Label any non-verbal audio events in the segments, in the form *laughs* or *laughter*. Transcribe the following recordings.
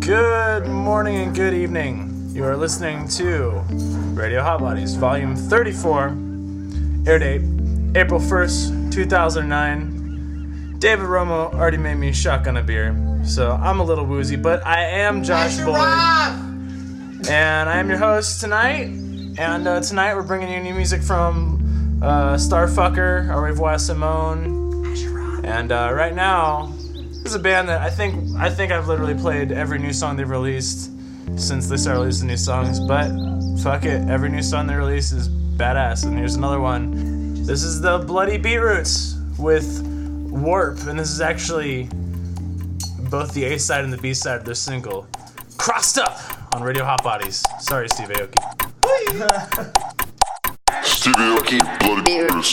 Good morning and good evening. You are listening to Radio Hot Bodies, Volume 34, air date April 1st, 2009. David Romo already made me shotgun a beer, so I'm a little woozy, but I am Josh Boyd. And I am your host tonight. And uh, tonight we're bringing you new music from uh, Starfucker, Au revoir Simone. And uh, right now, this is a band that I think I think I've literally played every new song they've released since they started releasing new songs. But fuck it, every new song they release is badass. And here's another one. This is the Bloody Beetroots with Warp, and this is actually both the A side and the B side of their single, Crossed Up on Radio Hot Bodies. Sorry, Steve Aoki. *laughs* Stevie Aoki, Bloody Beers.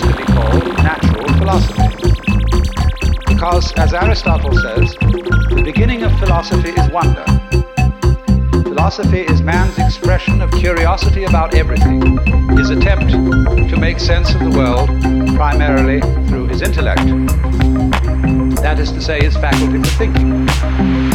to be called natural philosophy. Because, as Aristotle says, the beginning of philosophy is wonder. Philosophy is man's expression of curiosity about everything, his attempt to make sense of the world primarily through his intellect. That is to say, his faculty for thinking.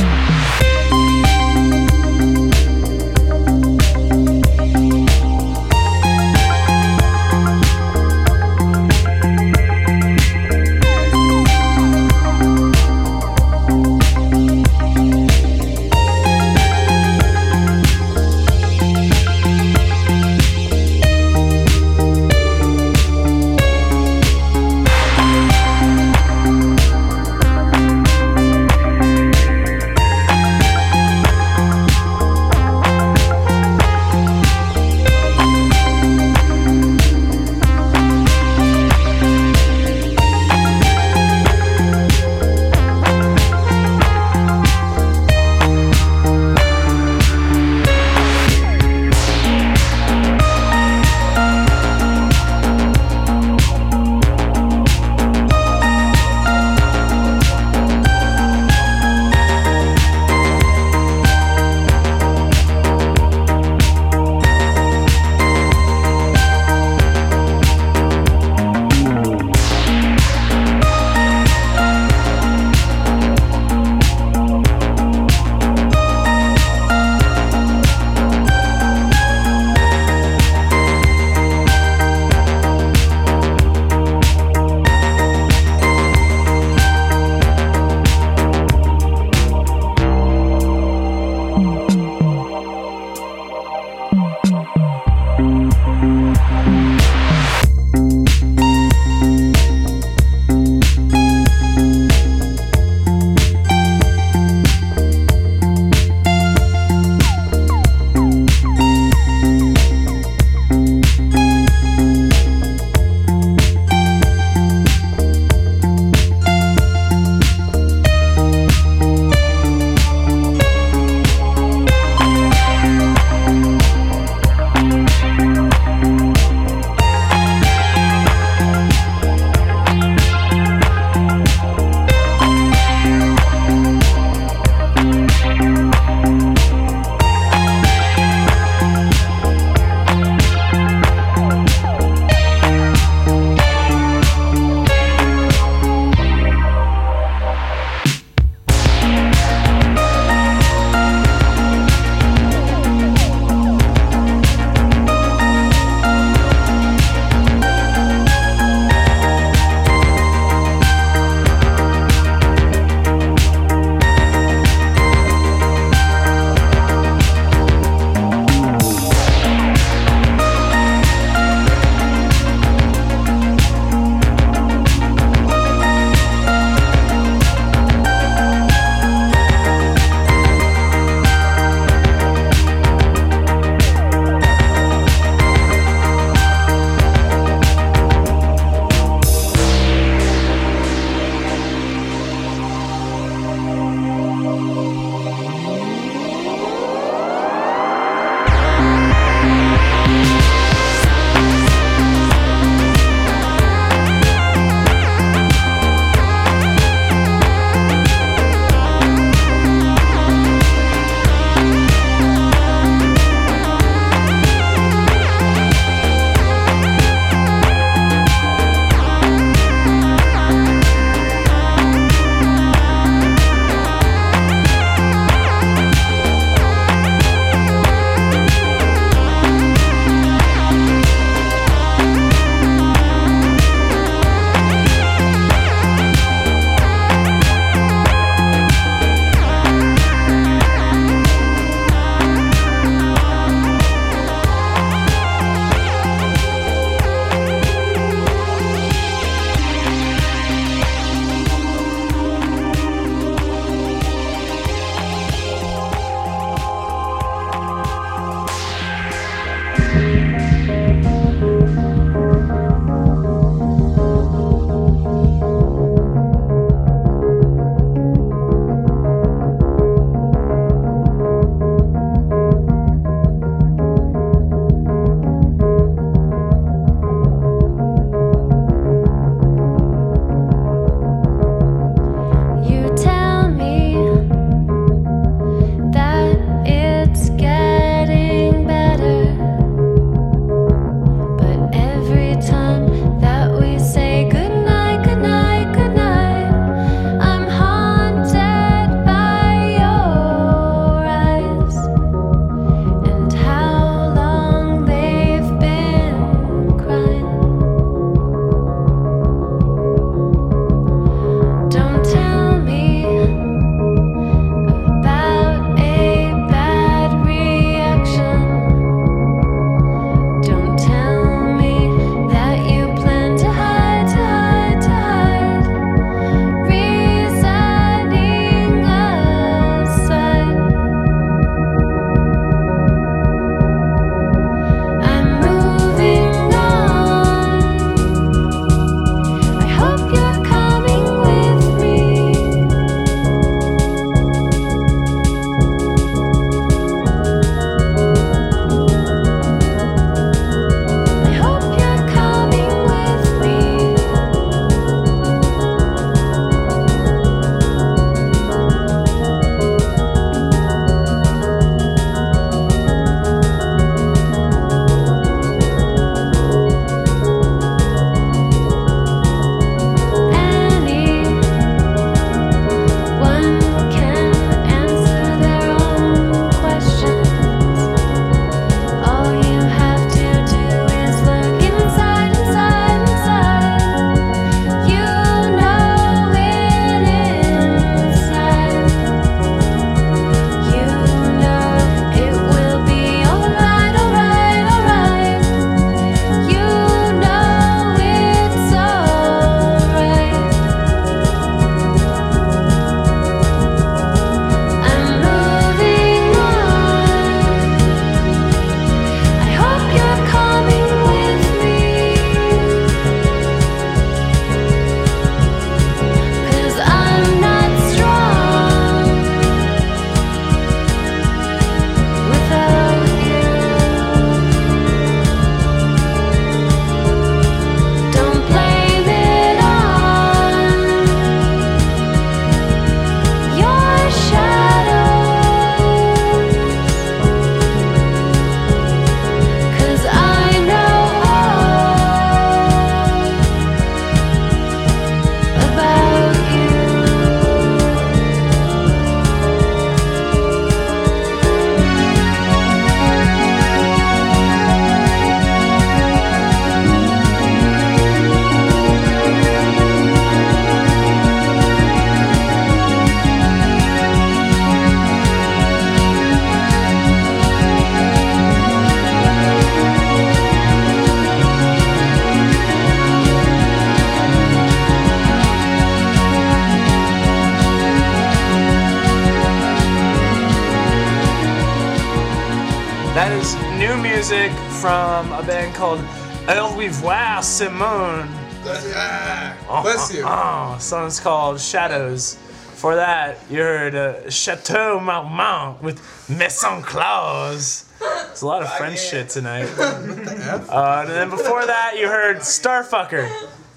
From a band called El Revoir Simone. Bless you. Oh, song's called Shadows. For that, you heard uh, Chateau Marmont with Maison Claus. It's a lot of French shit tonight. Uh, and then before that, you heard Starfucker.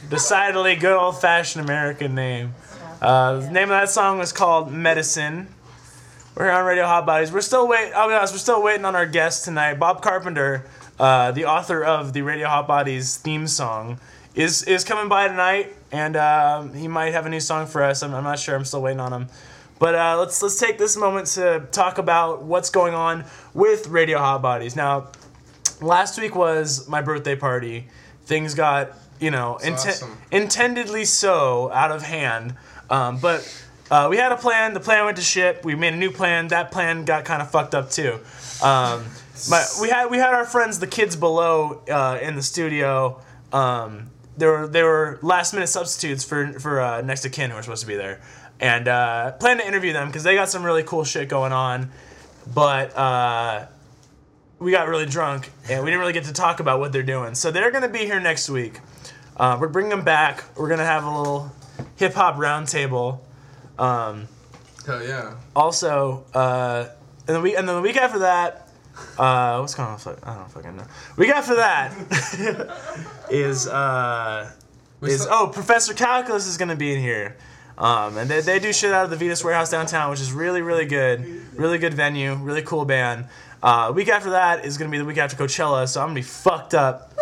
Decidedly good old fashioned American name. Uh, the name of that song was called Medicine. We're here on Radio Hot Bodies. We're still wait. I'll be honest. We're still waiting on our guest tonight, Bob Carpenter, uh, the author of the Radio Hot Bodies theme song, is is coming by tonight, and um, he might have a new song for us. I'm, I'm not sure. I'm still waiting on him. But uh, let's let's take this moment to talk about what's going on with Radio Hot Bodies. Now, last week was my birthday party. Things got you know inten- awesome. intendedly so out of hand, um, but. Uh, we had a plan. The plan went to shit. We made a new plan. That plan got kind of fucked up too. Um, but we had we had our friends, the kids below, uh, in the studio. Um, they were they were last minute substitutes for for uh, next to kin who were supposed to be there, and uh, plan to interview them because they got some really cool shit going on. But uh, we got really drunk and we didn't really get to talk about what they're doing. So they're gonna be here next week. Uh, we're bringing them back. We're gonna have a little hip hop roundtable. Um, Hell yeah. also, uh, and the week and then the week after that, uh, what's going on? Fuck- I don't fucking know. Week after that *laughs* is uh, is still- oh Professor Calculus is gonna be in here. Um, and they, they do shit out of the Venus Warehouse downtown, which is really, really good. Really good venue, really cool band. Uh, week after that is gonna be the week after Coachella, so I'm gonna be fucked up.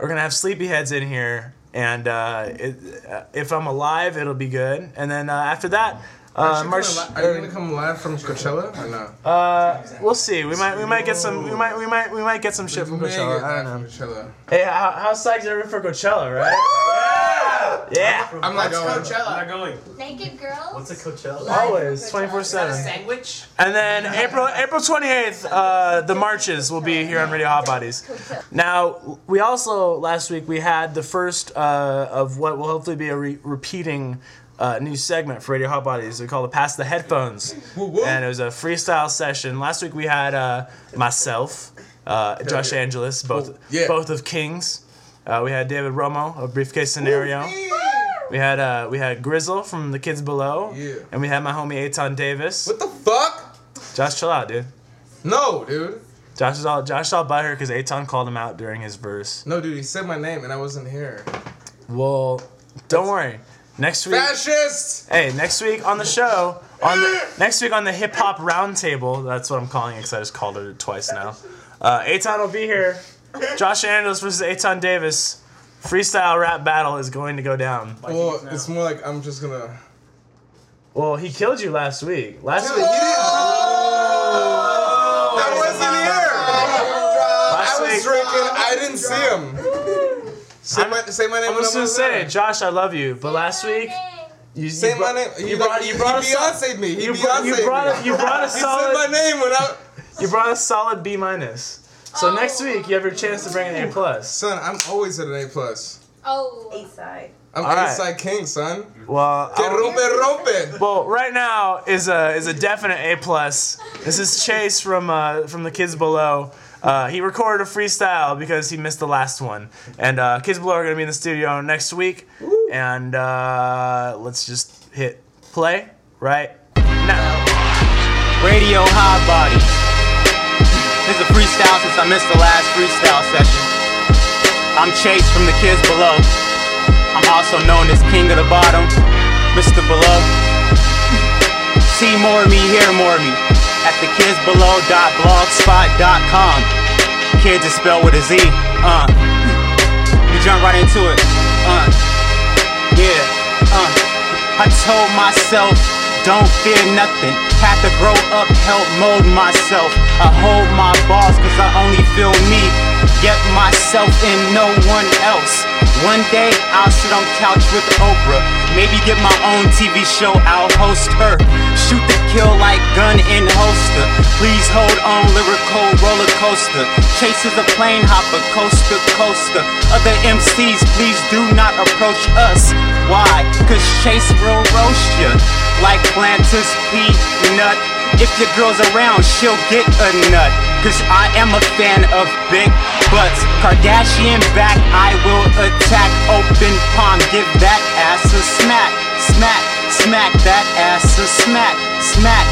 We're gonna have sleepyheads in here, and uh, it, uh, if I'm alive, it'll be good. And then uh, after that, uh, Are you March. gonna li- Are you gonna come live from Coachella or no? Uh, we'll see. We might, we might get some. We might, we might, we might get some shit from May Coachella. I don't know. from Coachella. Hey, how, how psyched are you for Coachella, right? Yeah. Yeah. I'm not going. Not going. Naked girls? What's a Coachella? Always, twenty four seven. Sandwich? And then April April 28th, uh, the marches will be here on Radio Hot Bodies. Now, we also, last week, we had the first uh, of what will hopefully be a re- repeating uh, new segment for Radio Hot Bodies. We call it Pass the Headphones. And it was a freestyle session. Last week we had uh, myself, uh, Josh yeah. Angeles, both, Oh, yeah. both of Kings. Uh, we had David Romo of Briefcase Scenario. We had uh, we had Grizzle from the Kids Below. Yeah. And we had my homie Aton Davis. What the fuck? Josh, chill out, dude. No, dude. Josh is all Josh is all butthurt because Aton called him out during his verse. No, dude. He said my name and I wasn't here. Well, don't worry. Next week, Fascist. hey, next week on the show, on the next week on the hip hop roundtable. That's what I'm calling it because I just called it twice now. Uh, Aton will be here. Josh Angeles versus Aton Davis. Freestyle rap battle is going to go down. Well, it's more like I'm just gonna. Well, he killed you last week. Last Dude, week, he. I wasn't here. last I was week. drinking. I didn't see him. Say my, say my name. I'm just I'm gonna say, there. Josh, I love you. But last week, you, you Say my name. You brought you brought he a sol- Beyonce me. He you brought you brought me. a, you brought a *laughs* He said my solid name without. you brought a solid B minus. So next week you have your chance to bring an A plus. Son, I'm always at an A plus. Oh. East side. I'm All right. A-side king, son. Well, Que I- rompe, rompe. well, right now is a is a definite A plus. This is Chase from uh, from the Kids Below. Uh, he recorded a freestyle because he missed the last one, and uh, Kids Below are gonna be in the studio next week. And uh, let's just hit play right now. Radio High Body. This is a freestyle since I missed the last freestyle session. I'm Chase from the Kids Below. I'm also known as King of the Bottom, Mr. Below. *laughs* See more of me, hear more of me at thekidsbelow.blogspot.com. Kids is spelled with a Z. Uh. We jump right into it. Uh. Yeah. Uh. I told myself, don't fear nothing. Had to grow up, help mold myself. I hold my balls cause I only feel me. Get myself and no one else. One day I'll sit on couch with Oprah. Maybe get my own TV show, I'll host her. Shoot the kill like gun in holster. Please hold on, lyrical roller coaster. Chases a plane hopper, coaster coaster. Other MCs, please do not approach us. Why? Cause Chase will roast ya. Like planters peanut. If your girl's around, she'll get a nut. Cause I am a fan of big butts. Kardashian back, I will attack. Open palm, give that ass a smack. Smack, smack that ass a smack. Smack,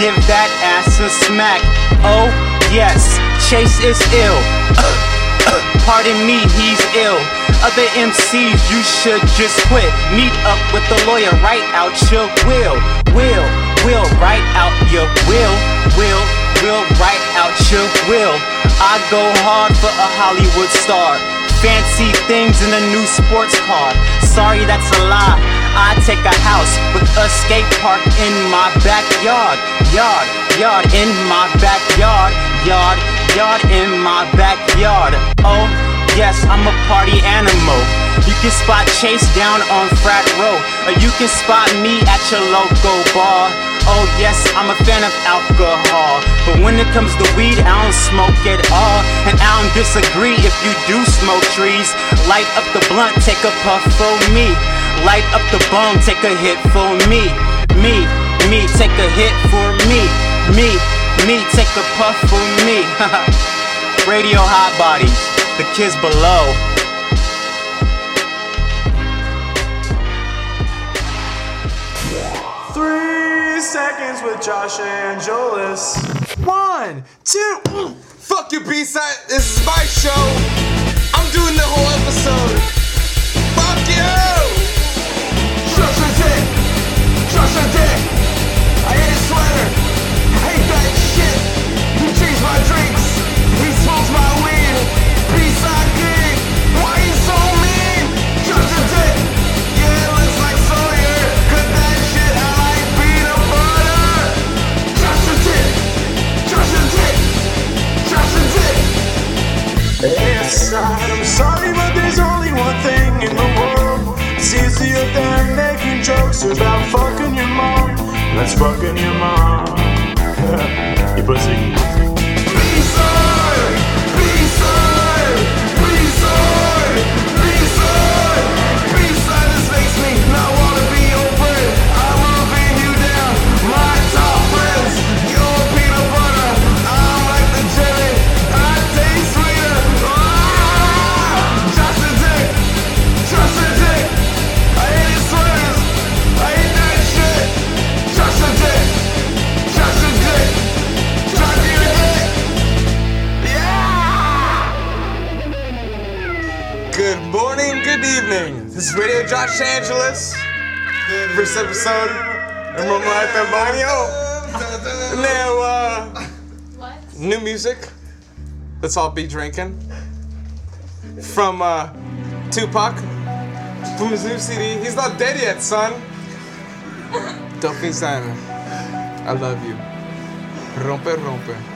give that ass a smack. Oh, yes, Chase is ill. *coughs* Pardon me, he's ill. Other MCs, you should just quit. Meet up with the lawyer, write out your will. Will, will, write out your will. Will, will, write out your will. I go hard for a Hollywood star. Fancy things in a new sports car. Sorry, that's a lie. I take a house with a skate park in my backyard. Yard, yard, in my backyard. Yard, yard, in my backyard. Oh, yes, I'm a party animal. You can spot Chase down on Frat Row, or you can spot me at your local bar. Oh, yes, I'm a fan of alcohol. But when it comes to weed, I don't smoke at all. And I don't disagree if you do smoke trees. Light up the blunt, take a puff for me. Light up the bong, take a hit for me. Me, me, take a hit for me. Me, me, take a puff for me. *laughs* Radio Hot Body, the kids below. Three seconds with Josh Angelis. One, two. Mm. Fuck you, B-side. This is my show. I'm doing the whole episode. Fuck you! I'm sorry, but there's only one thing in the world. It's easier than making jokes about fucking your mom. Let's fucking your mom. *laughs* you pussy. Josh Angeles. First episode. Remember my Banyo? Now, uh, new music. Let's all be drinking. From uh, Tupac. From his new CD. He's not dead yet, son. Delphine Simon. I love you. Rompe, rompe.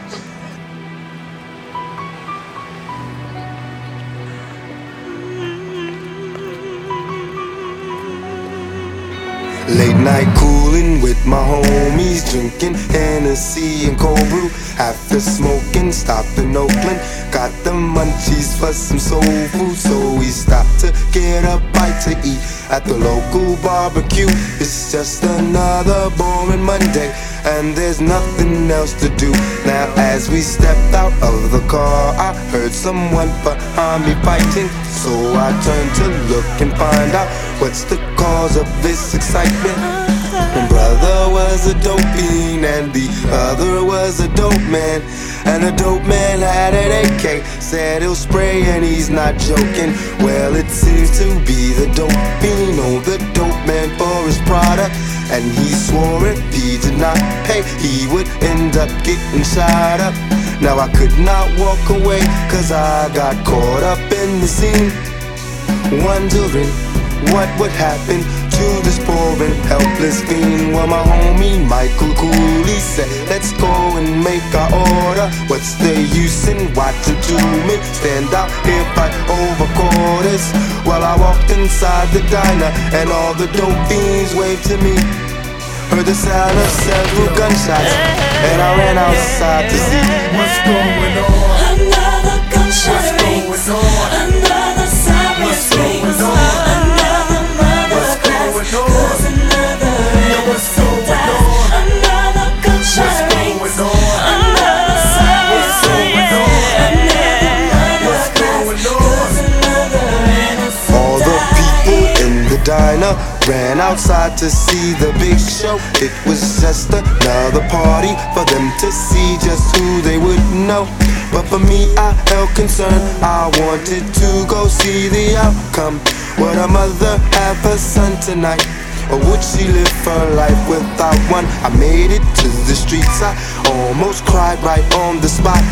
Late night cooling with my homies, drinking Hennessy and cold brew. After smoking, stopped in Oakland, got the munchies for some soul food. So we stopped to get a bite to eat at the local barbecue. It's just another boring Monday, and there's nothing else to do. Now, as we stepped out of the car, I heard someone behind me fighting. So I turned to look and find out what's the cause of this excitement. One brother was a dope fiend and the other was a dope man. And the dope man had an AK, said he'll spray and he's not joking. Well, it seems to be the dope fiend on the dope man for his product. And he swore if he did not pay, he would end up getting shot up. Now I could not walk away, cause I got caught up in the scene. Wondering what would happen to this poor and helpless fiend. Well, my homie Michael Cooley said, Let's go and make our order. What's the use in watching two men stand out here fight over quarters? While I walked inside the diner and all the dope fiends waved to me. Heard the sound of several gunshots, and I ran outside to see what's going on. Another gunshot rings. Another siren screams. Another mother cries. Cause another innocent dies. Another ran outside to see the big show. It was just another party for them to see just who they would know. But for me, I held concern. I wanted to go see the outcome. Would a mother have her son tonight? Or would she live her life without one? I made it to the streets. I almost cried right on the spot.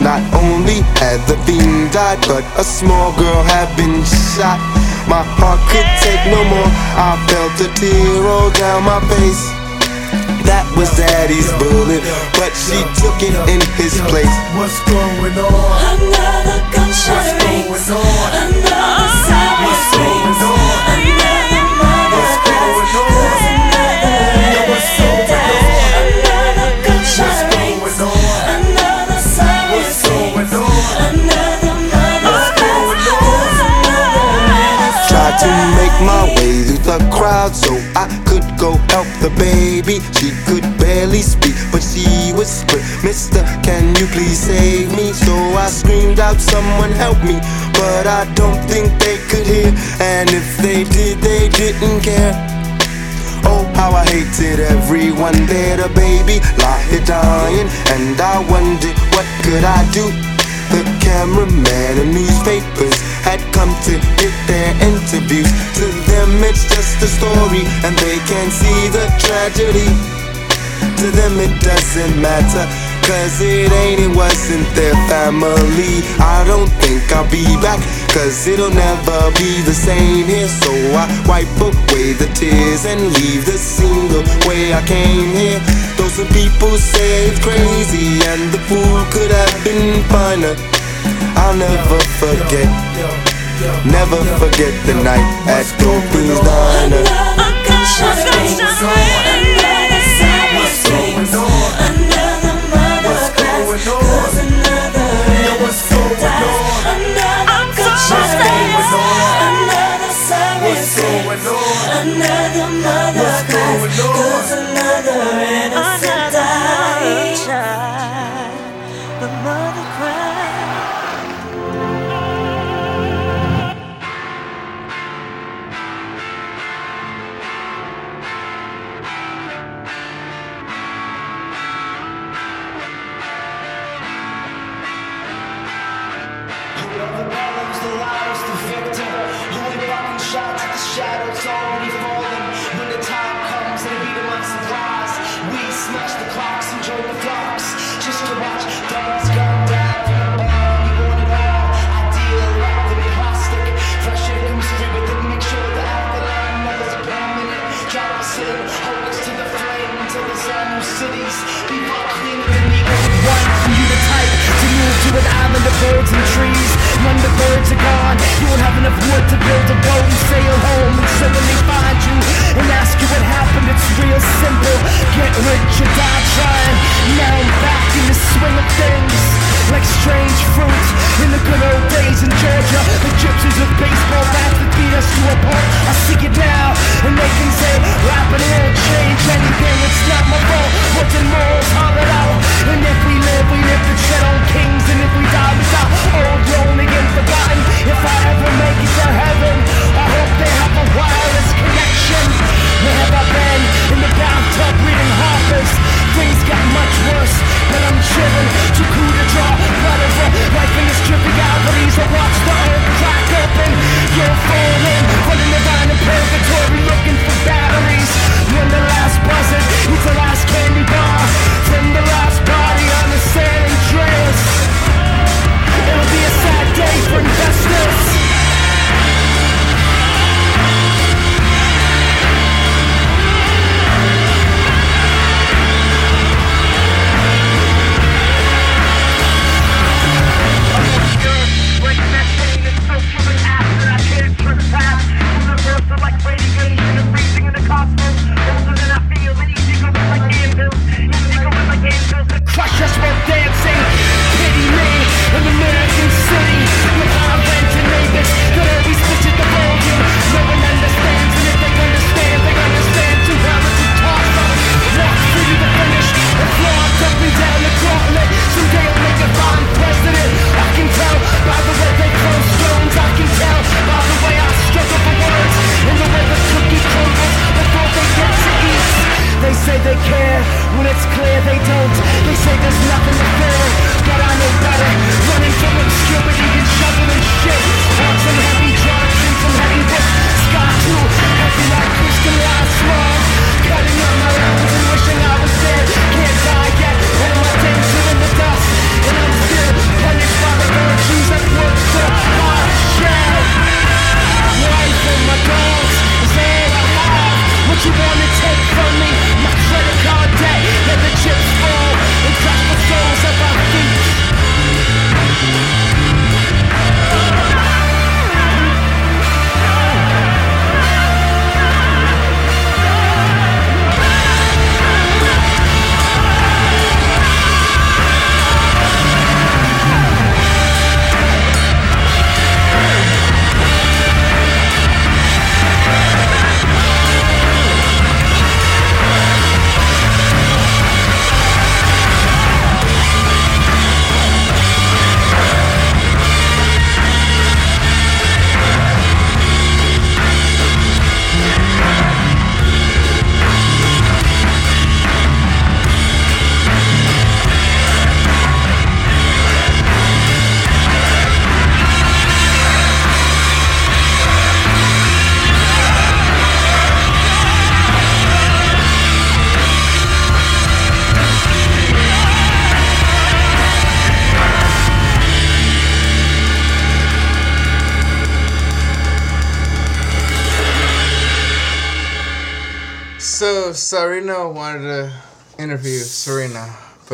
Not only had the fiend died, but a small girl had been shot. My heart could take no more. I felt a tear roll down my face. That was daddy's bullet, but she took it in his place. What's going on? Another gunshot rings. Another the crowd so I could go help the baby. She could barely speak, but she whispered, Mister, can you please save me? So I screamed out, Someone help me. But I don't think they could hear, and if they did, they didn't care. Oh, how I hated everyone there, the baby lie dying, and I wondered what could I do. The cameraman and newspapers had come to get their interviews. To them, it's just a story, and they can't see the tragedy. To them, it doesn't matter. Cause it ain't, it wasn't their family. I don't think I'll be back, cause it'll never be the same here. So I wipe away the tears and leave the scene the way I came here. Are people say it's crazy, and the fool could have been funner. I'll never forget, never forget the night at Dopey's Diner. Another gunshot enough wood to build a boat and sail home. When they find you and ask you what happened, it's real simple. Get rich or die trying. Now I'm back in the swing of things. Like strange fruit in the good old days in Georgia. The gypsies with baseball bats that beat us to a pulp. I see it now, and they can say, rap it change anything. It's not my fault. What's in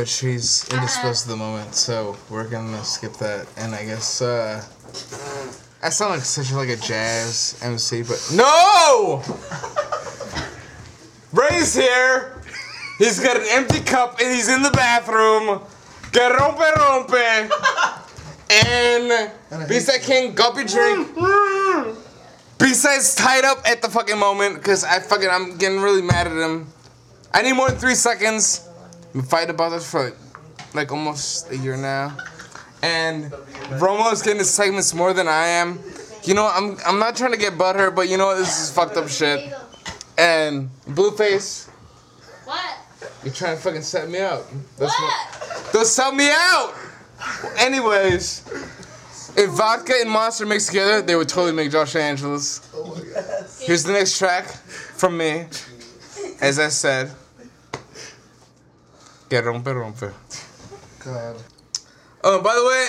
but she's indisposed at the moment, so we're gonna skip that. And I guess uh, I sound like such like a jazz MC, but no. Ray's here. He's got an empty cup and he's in the bathroom. Que rompe rompe. And Bisa King, guppy drink. drink. Besides tied up at the fucking moment because I fucking I'm getting really mad at him. I need more than three seconds. Been fighting about this for like, like almost a year now, and Romo's getting his segments more than I am. You know I'm I'm not trying to get butthurt, but you know what? This is fucked up shit. And Blueface, What? you're trying to fucking set me out. That's what. Don't sell me out. Anyways, if vodka and monster mixed together, they would totally make Josh Angeles. Oh my gosh. Here's the next track from me. As I said, que rompe rompe. God. Oh, by the way,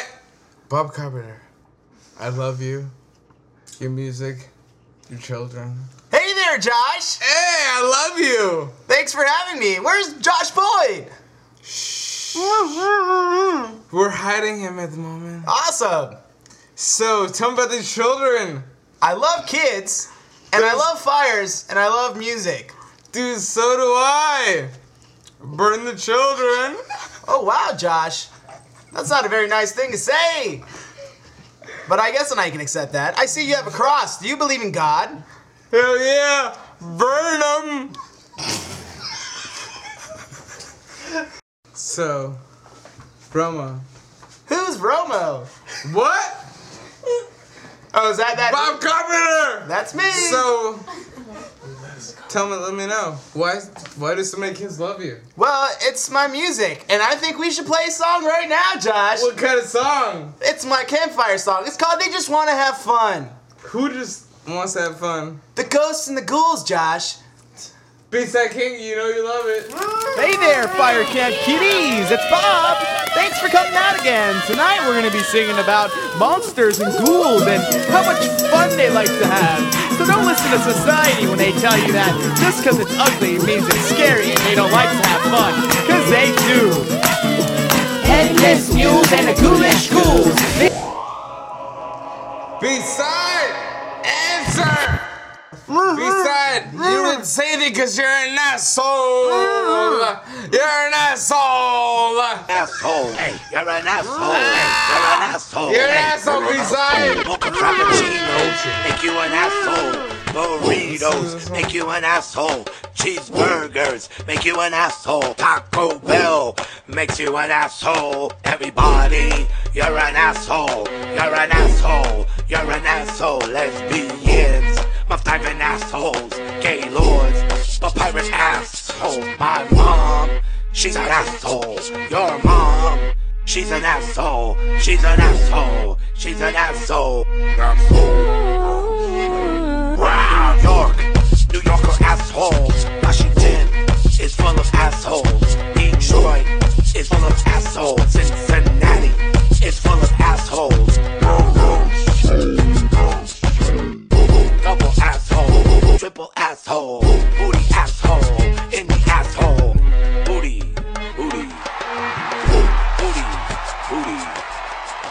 Bob Carpenter, I love you, your music, your children. Hey there, Josh. Hey, I love you. Thanks for having me. Where's Josh Boyd? Shh. We're hiding him at the moment. Awesome. So, tell me about the children. I love kids, and I love fires, and I love music. Dude, so do I. Burn the children. Oh, wow, Josh. That's not a very nice thing to say. But I guess and I can accept that. I see you have a cross. Do you believe in God? Hell yeah. Burn them. so, Brahma. Who's Romo? What? Oh, is that that? Bob Carpenter. That's me. So, tell me, let me know. Why, why do so many kids love you? well, it's my music, and I think we should play a song right now, Josh. What kind of song? It's my campfire song. It's called They Just Want to Have Fun. Who just wants to have fun? The ghosts and the ghouls, Josh. Beats that king, you know you love it. Hey there, Fire Camp Kitties! It's Bob! Thanks for coming out again! Tonight we're gonna be singing about monsters and ghouls and how much fun they like to have. So don't listen to society when they tell you that just because it's ugly means it's scary and they don't like to have fun. Because they do! Headless mules and the ghoulish ghouls! Beside, answer. Beside, you would say that because you're an asshole. You're an asshole. Asshole. Hey, you're an asshole. You're an asshole. You're an asshole, beside. Mocha Frappuccinos make you an asshole. Burritos make you an asshole. Cheeseburgers make you an asshole. Taco Bell makes you an asshole. Everybody, you're an asshole. You're an asshole. You're an asshole. Lesbians, my diving assholes. Gay lords, the pirate assholes. My mom she's an asshole. Your mom, she's an asshole. She's an asshole. She's an asshole. Asshole. New York, New York are assholes. Washington is full of assholes. Detroit is full of assholes. Cincinnati is full of assholes. Asshole, booty asshole, in the asshole, booty, booty, booty, booty,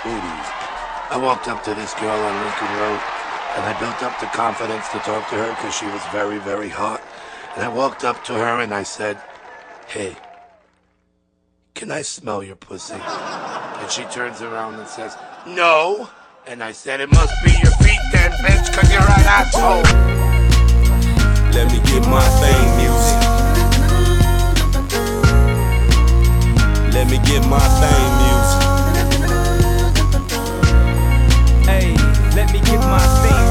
booty. I walked up to this girl on Lincoln Road, and I built up the confidence to talk to her because she was very, very hot. And I walked up to her and I said, "Hey, can I smell your pussy?" And she turns around and says, "No." And I said, "It must be your feet then, bitch, cause you're an asshole." Let me get my thing music. Let me get my thing music. Hey, let me get my theme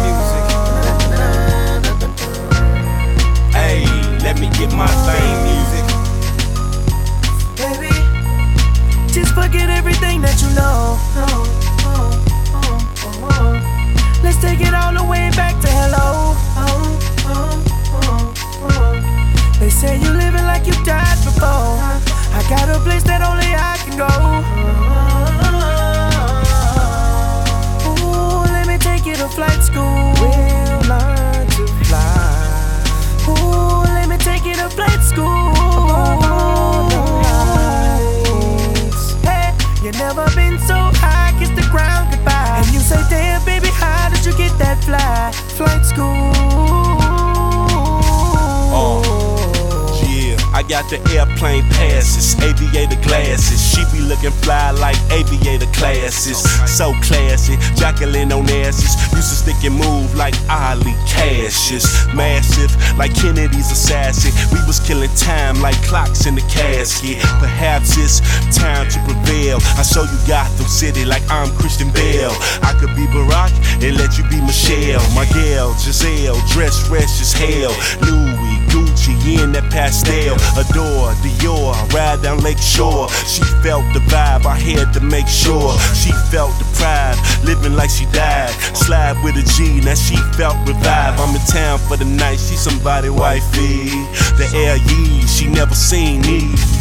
and let you be Michelle. My gal, Giselle, dressed fresh as hell. Louis, Gucci in that pastel. Adore, Dior, ride down Lake Shore. She felt the vibe, I had to make sure. She felt the pride, living like she died. Slide with a G, now she felt revive. I'm in town for the night, she somebody wifey. The ye, she never seen these.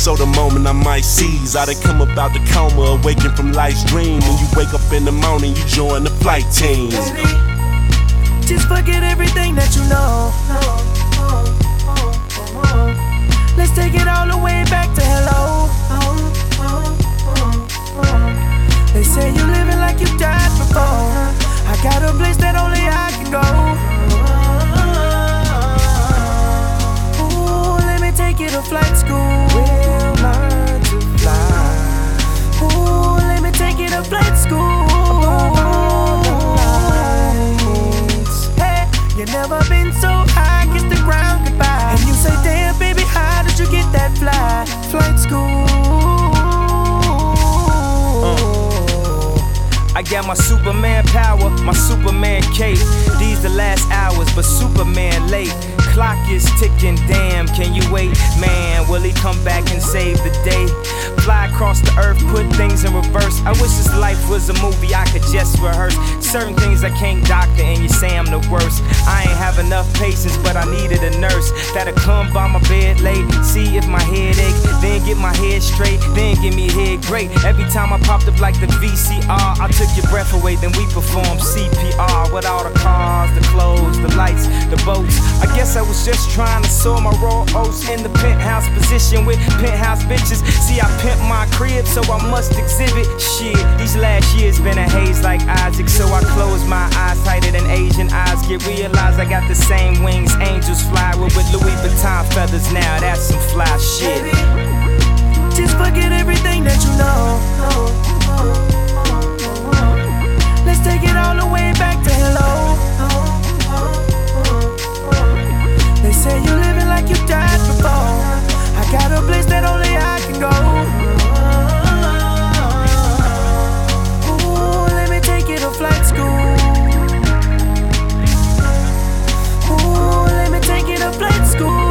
So the moment I might seize, I done come about the coma, awaken from life's dream. When you wake up in the morning, you join the flight team. Just forget everything that you know. Let's take it all the way back to hello. They say you're living like you died before. Late, see if my head my head straight, then give me head great. Every time I popped up like the VCR, I took your breath away, then we performed CPR with all the cars, the clothes, the lights, the boats. I guess I was just trying to sow my raw oats in the penthouse position with penthouse bitches. See, I pimp my crib, so I must exhibit shit. These last years been a haze like Isaac, so I close my eyes tighter than Asian eyes. Get realized I got the same wings angels fly with, with Louis Vuitton feathers. Now that's some fly shit. Just forget everything that you know. Let's take it all the way back to hello. They say you living like you died before. I got a place that only I can go. Ooh, let me take you to flight school. Ooh, let me take you to flight school.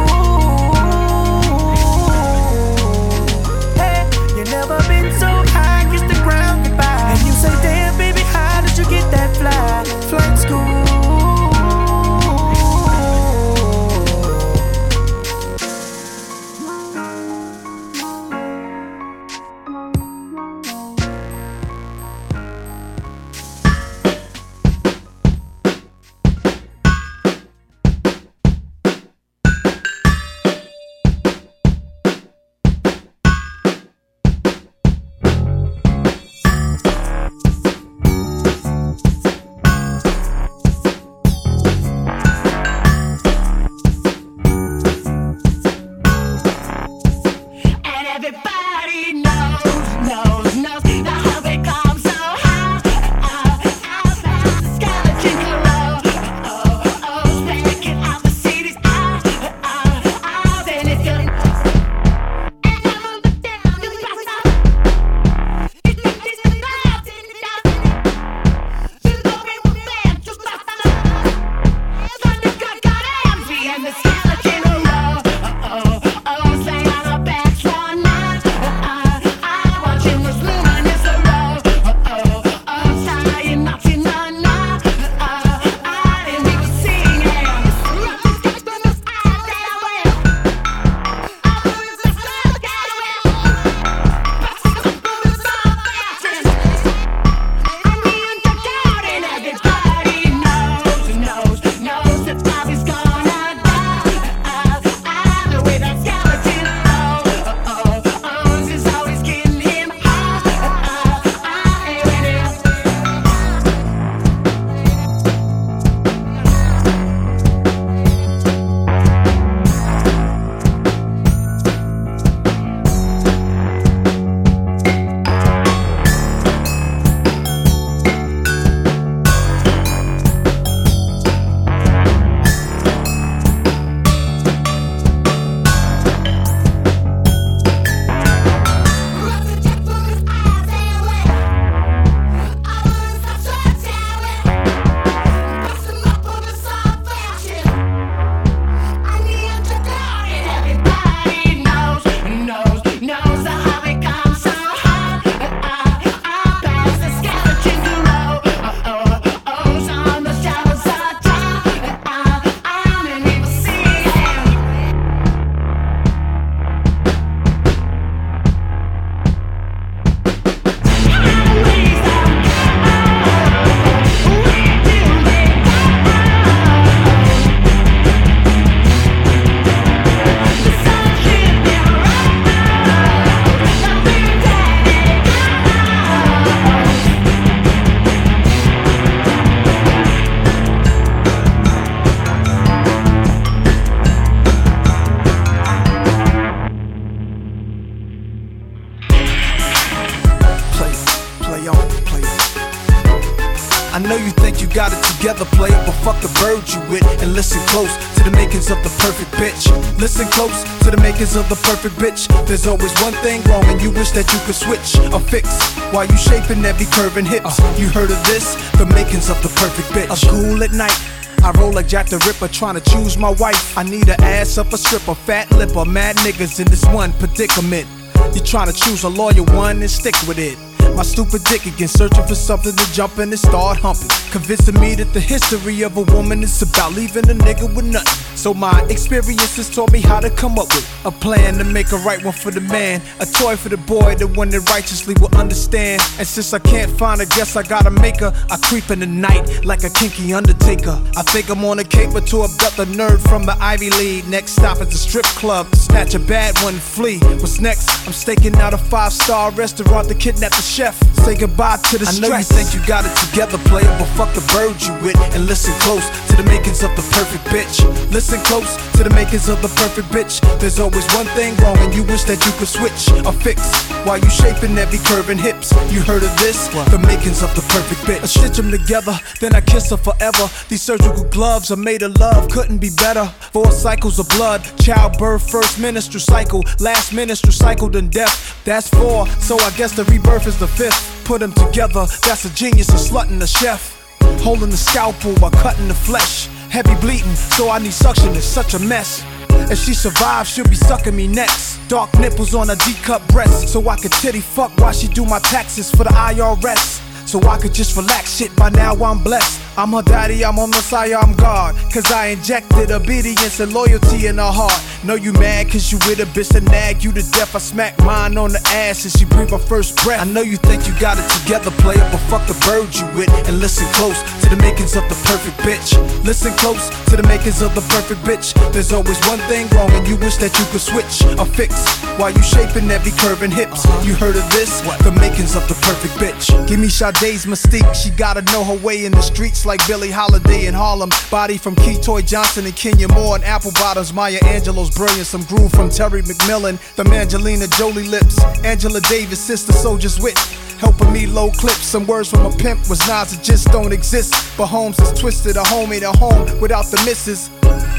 Makings of the perfect bitch. There's always one thing wrong, and you wish that you could switch or fix while you shaping every curve and hips. Uh-huh. You heard of this? The makings of the perfect bitch. A cool at night. I roll like Jack the Ripper trying to choose my wife. I need a ass up a stripper, fat lipper, mad niggas in this one predicament. You trying to choose a lawyer one and stick with it. My stupid dick again, searching for something to jump in and start humping. Convincing me that the history of a woman is about leaving a nigga with nothing. So my experiences taught me how to come up with a plan to make a right one for the man, a toy for the boy, the one that righteously will understand. And since I can't find a guess, I gotta make her. I creep in the night like a kinky undertaker. I think I'm on a caper to abduct a nerd from the Ivy League. Next stop is the strip club, to snatch a bad one, and flee. What's next? I'm staking out a five star restaurant to kidnap the chef. Say goodbye to the I stress. know you think you got it together, player, but fuck the bird you with and listen close to the makings of the perfect bitch. Listen close to the makings of the perfect bitch. There's always one thing wrong, and you wish that you could switch or fix while you shaping every curve and hips. You heard of this? The makings of the perfect bitch. I stitch them together, then I kiss her forever. These surgical gloves are made of love, couldn't be better. Four cycles of blood, childbirth, first menstrual cycle, last menstrual cycle, then death. That's four, so I guess the rebirth is the fifth. Put them together, that's a genius, a slut and a chef. Holding the scalpel while cutting the flesh. Heavy bleeding, so I need suction, it's such a mess. If she survives, she'll be sucking me next. Dark nipples on her D cup breast, so I could titty fuck while she do my taxes for the IRS. So I could just relax shit, by now I'm blessed. I'm her daddy, I'm her messiah, I'm God. Cause I injected obedience and loyalty in her heart. Know you mad cause you with a bitch that nag you to death. I smack mine on the ass and she breathe her first breath. I know you think you got it together, player, but fuck the bird you with. And listen close to the makings of the perfect bitch. Listen close to the makings of the perfect bitch. There's always one thing wrong and you wish that you could switch or fix while you shaping every curve and hips. You heard of this? The makings of the perfect bitch. Give me Sade's mystique. She gotta know her way in the streets like Billie Holiday in Harlem. Body from Ki Toy Johnson and Kenya Moore and Apple Bottoms. Maya Angelou's brilliant. Some groove from Terry McMillan. The Angelina Jolie lips. Angela Davis, sister soldier's wit. Helping me low clips. Some words from a pimp was Nas that just don't exist. But Holmes is twisted a homie to home without the misses.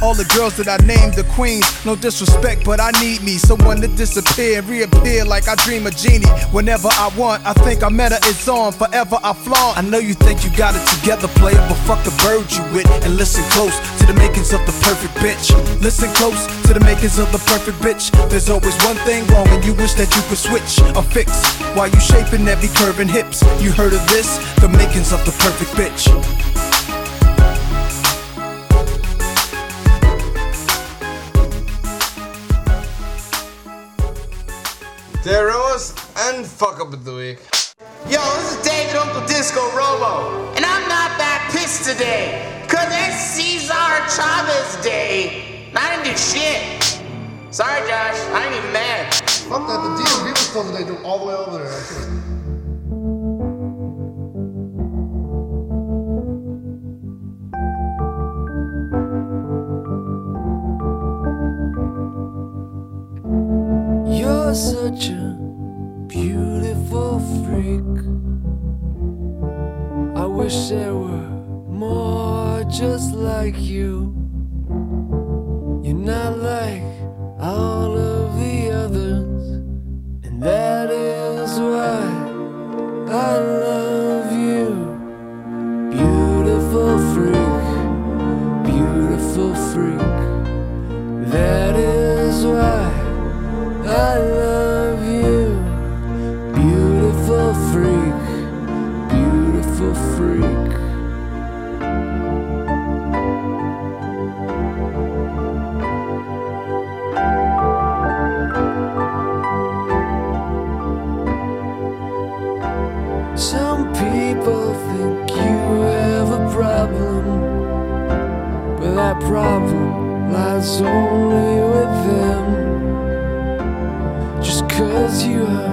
All the girls that I named the queens, no disrespect, but I need me someone to disappear and reappear like I dream a genie. Whenever I want, I think I met her, it's on. Forever I flaunt. I know you think you got it together, player, but fuck the bird you with and listen close to the makings of the perfect bitch. Listen close to the makings of the perfect bitch. There's always one thing wrong, and you wish that you could switch or fix while you shaping every curve and hips. You heard of this? The makings of the perfect bitch. Deros and fuck up of the week. Yo, this is David Uncle Disco Robo, and I'm not that pissed today, cause it's Cesar Chavez Day. And I didn't do shit. Sorry, Josh, I ain't even mad. Fuck that, the DMV was closed today, dude, all the way over there, Such a beautiful freak. I wish there were more just like you. You're not like all of the others, and that is why I love you. Beautiful freak, beautiful freak. That is. I love you, beautiful freak, beautiful freak. Some people think you have a problem, but that problem lies only cause you. are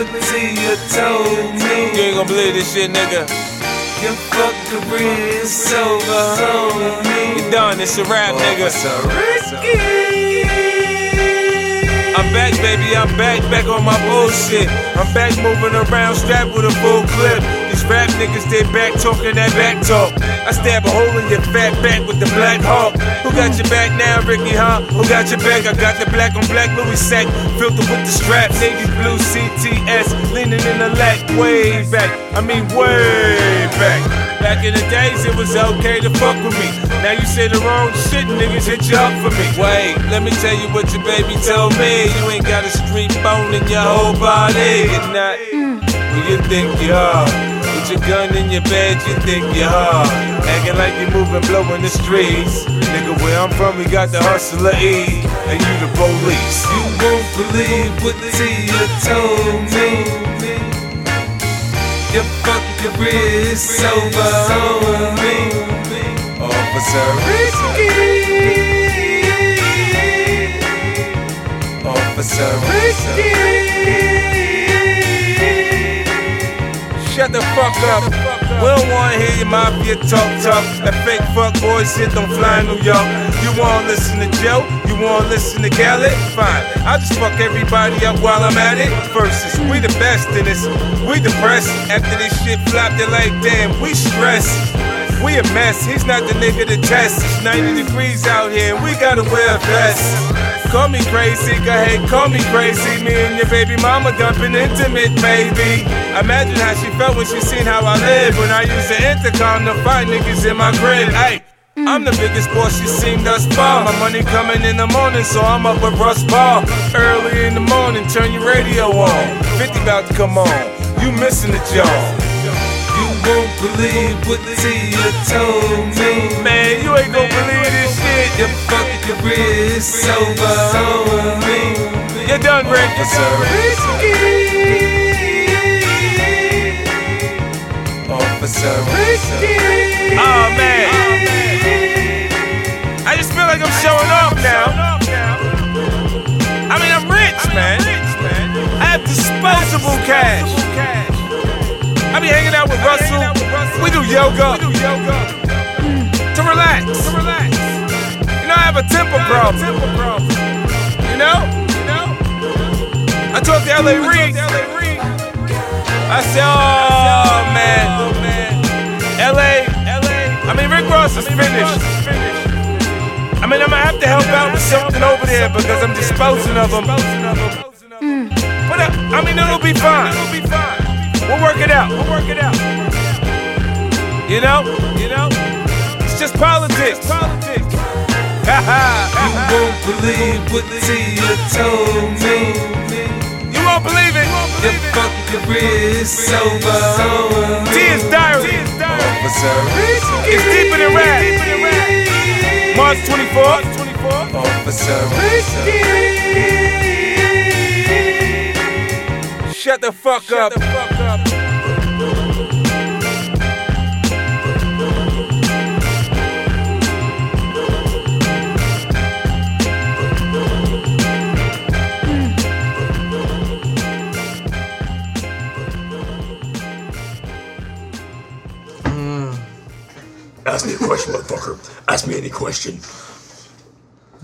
what Tia told me. You ain't gonna believe this shit, nigga. Your fucking is over, homie. You done, it's a rap, nigga. Ricky. I'm back, baby, I'm back, back on my bullshit. I'm back moving around, strapped with a full clip. These rap niggas, they back talking that back talk. I stab a hole in your fat back with the black hawk. Who got your back now, Ricky, huh? Who got your back? I got the black on black Louis sack, filtered with the strap. Navy blue CTS, leaning in the lat, way back. I mean, way back. Back in the days, it was okay to fuck with me. Now you say the wrong shit, niggas hit you up for me. Wait, let me tell you what your baby told me. You ain't got a street bone in your whole body. You're not mm. who you think you are. With your gun in your bed, you think you're hard. Acting like you're moving, blowing the streets. Nigga, where I'm from, we got the hustler E. And you the police. You won't believe what Tia told me. Your fucking wrist over, homie. Officer Ricky. Officer Shut the fuck up. We don't wanna hear your mafia talk talk. That fake fuck boy shit don't fly in New York. You wanna listen to Joe? You wanna listen to Khaled? Fine. I'll just fuck everybody up while I'm at it. Versus, we the best in this. We depressed. After this shit flopped, they're like, damn, we stressed. We a mess, he's not the nigga to test. It's 90 degrees out here, and we gotta wear a vest. Call me crazy, go ahead, call me crazy. Me and your baby mama dumping intimate, baby. Imagine how she felt when she seen how I live. When I use the intercom to find niggas in my crib. Hey, I'm the biggest boss she's seen thus far. My money coming in the morning, so I'm up with Russ Ball. Early in the morning, turn your radio on. 50 about to come on. You missing the job. Believe what Tia told me. Man, you ain't gonna believe this shit. Your fucking wrist over, homie. You're done, Rick. Officer Ricky. Oh man. I just feel like I'm showing off now. I mean, I'm rich, man. I have disposable cash. I be hanging out with Russell. We do yoga. To relax. You know, I have a temper problem. You know? I talked to LA Reid. I said, oh man. LA, I mean, Rick Ross is finished. I mean, I'm gonna have to help out with something over there because I'm disposing of them. But uh, I mean, it'll be fine. We'll work it out. We'll work it out. You know? You know? It's just politics. Politics. *laughs* You won't believe what Tia told me. You won't believe it. Your fucking wrist over, homie. Tia's diary. Officer It's deeper than rap. March 24th. for Officer Risky. Shut the fuck up. Ask me a question, motherfucker. Ask me any question.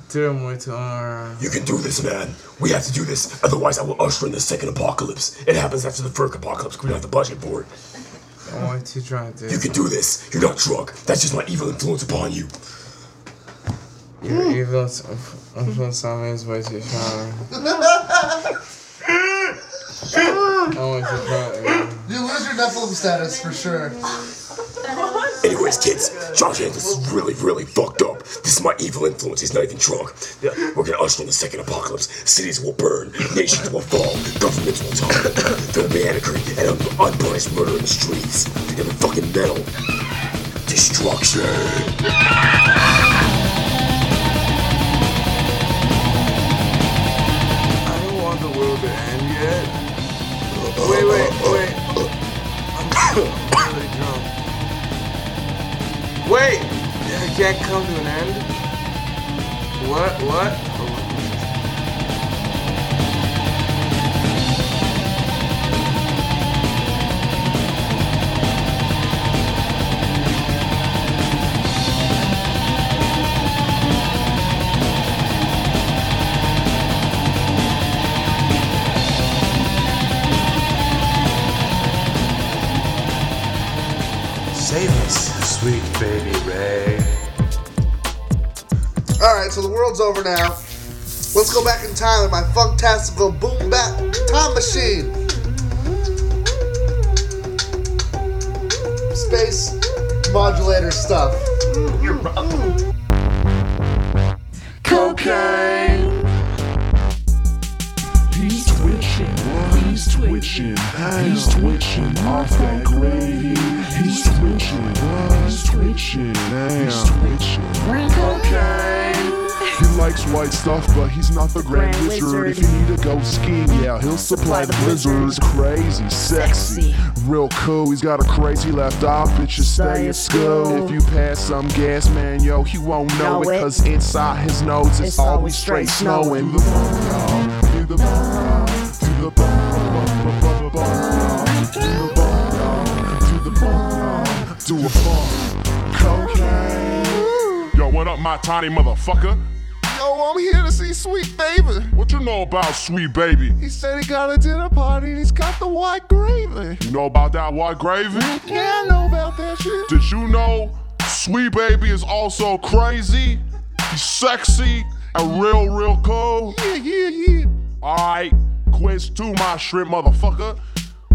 Tira muito. ah, You can do this, man. We have to do this. Otherwise, I will usher in the second apocalypse. It happens after the first apocalypse. We don't have the budget for it. What you trying to do? You can do this. You're not drunk. That's just my evil influence upon you. Your evil influence on me is way too strong. I want you to try. You lose your Nephilim status for sure. Anyways, kids, Josh Andrews is really, really fucked up. This is my evil influence. He's not even drunk. We're gonna usher in the second apocalypse. Cities will burn, nations will fall, governments will tumble. There will be anarchy and un- unpunished murder in the streets. And the fucking metal. Destruction. I don't want the world to end yet. Wait, wait, wait. *laughs* Wait! I can't come to an end? What? What? So the world's over now. Let's go back in time in my funktastical boom bap time machine. Space modulator stuff. Cocaine. He's twitching, he's twitching, he's twitching off that gravy. He's twitching, he's twitching, he's twitching. Cocaine. He likes white stuff, but he's not the Grand, Grand Wizard. Wizard. If you need to go skiing, yeah, he'll supply the blizzards. Crazy, sexy, real cool. He's got a crazy left eye, bitches stay at school. If you pass some gas, man, yo, he won't know, Know it, it. cause inside his nose it's, It's always always straight straight snowing. snowing. Do the bum, do the bum, do the bum, do the bum, do the bum, do a bum. Cocaine. Yo, what up, my tiny motherfucker? Yo, I'm here to see Sweet Baby. What you know about Sweet Baby? He said he got a dinner party and he's got the white gravy. You know about that white gravy? Yeah, I know about that shit. Did you know Sweet Baby is also crazy? He's sexy and real, real cool. Yeah, yeah, yeah. Alright, quiz two, my shrimp motherfucker.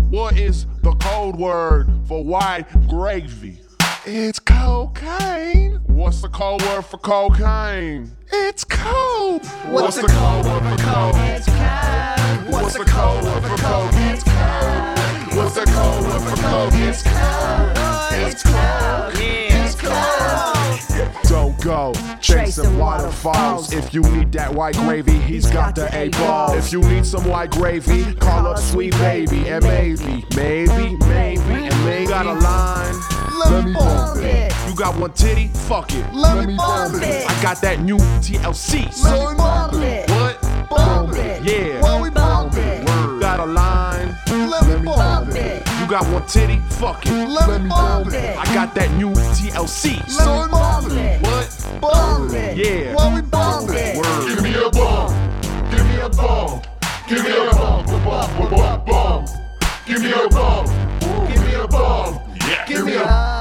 What is the code word for white gravy? It's cocaine. What's the code word for cocaine? It's coke. What's, the code word for coke? It's coke. What's the code word for coke? It's coke. What's the code word for coke? It's coke. It's coke. It's coke. Don't go chasing waterfalls. If you need that white gravy, he's got the eight ball. If you need some white gravy, call up Sweet Baby and maybe, maybe, maybe, and maybe got a line. Let me bump it. You got one titty? Fuck it. Let me bump it. I got that new TLC. So bump it. What? Bump it. Yeah. Well, we bump it. Word. Got a line. Let me bump it. You got one titty? Fuck it. Let me bump it. I got that new TLC. Let So bump it. What? Bump it. Yeah. Well, we bump it. Word. Give me a bump. Give me a bump. Give me a bump. Bump, bump, bump, bump. Give me a bump. Give me a bump. Yeah. Give me a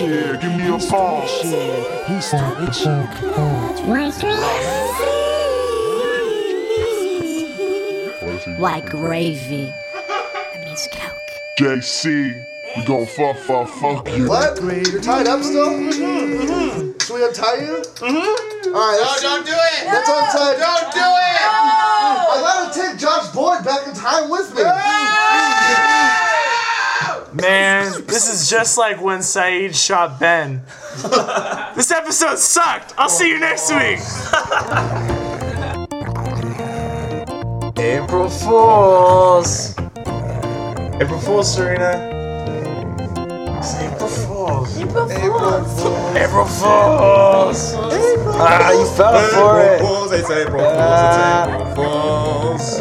He's twitching. Yeah, give me a pause. He's twitching. Like gravy. That means coke. JC, we gon' fuck, fuck, fuck you. What? You're tied up still? Mm-hmm. Should we untie you? Mm-hmm. All right. let's- No, don't do it. Let's untie. Don't do it. I gotta take Josh Boyd back in time with me. Man, this is just like when Saeed shot Ben. this episode sucked. I'll see you next week. April Fools. April Fools, Serena. It's April Fools. April Fools. April Fools. Ah, you fell for it. Fools, it's April Fools, it's April Fools.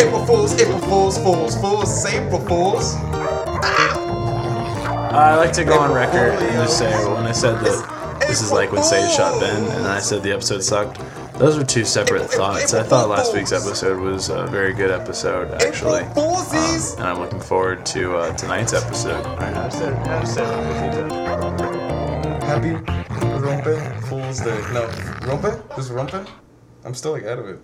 April Fools, April Fools, Fools, Fools, it's April Fools. I like to go on record and just say when I said that this is like when Sage shot Ben and I said the episode sucked. Those were two separate thoughts. I thought last week's episode was a very good episode, actually. Um, and I'm looking forward to uh, tonight's episode. Happy Rompe Fools Day. No, Rompe? Just Rompe? I'm still like out of it.